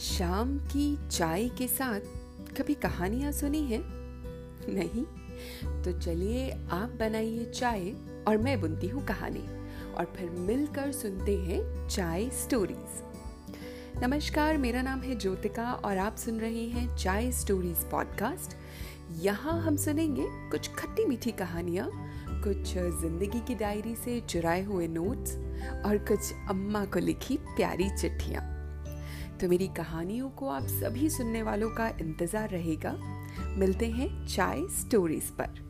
शाम की चाय के साथ कभी कहानियाँ सुनी है? नहीं? तो चलिए आप बनाइए चाय और मैं बुनती हूँ कहानी और फिर मिलकर सुनते हैं चाय स्टोरीज नमस्कार, मेरा नाम है ज्योतिका और आप सुन रहे हैं चाय स्टोरीज पॉडकास्ट यहाँ हम सुनेंगे कुछ खट्टी मीठी कहानियाँ, कुछ ज़िंदगी की डायरी से चुराए हुए नोट्स और कुछ अम्मा को लिखी प्यारी चिट्ठियाँ। तो मेरी कहानियों को आप सभी सुनने वालों का इंतज़ार रहेगा। मिलते हैं चाय स्टोरीज पर।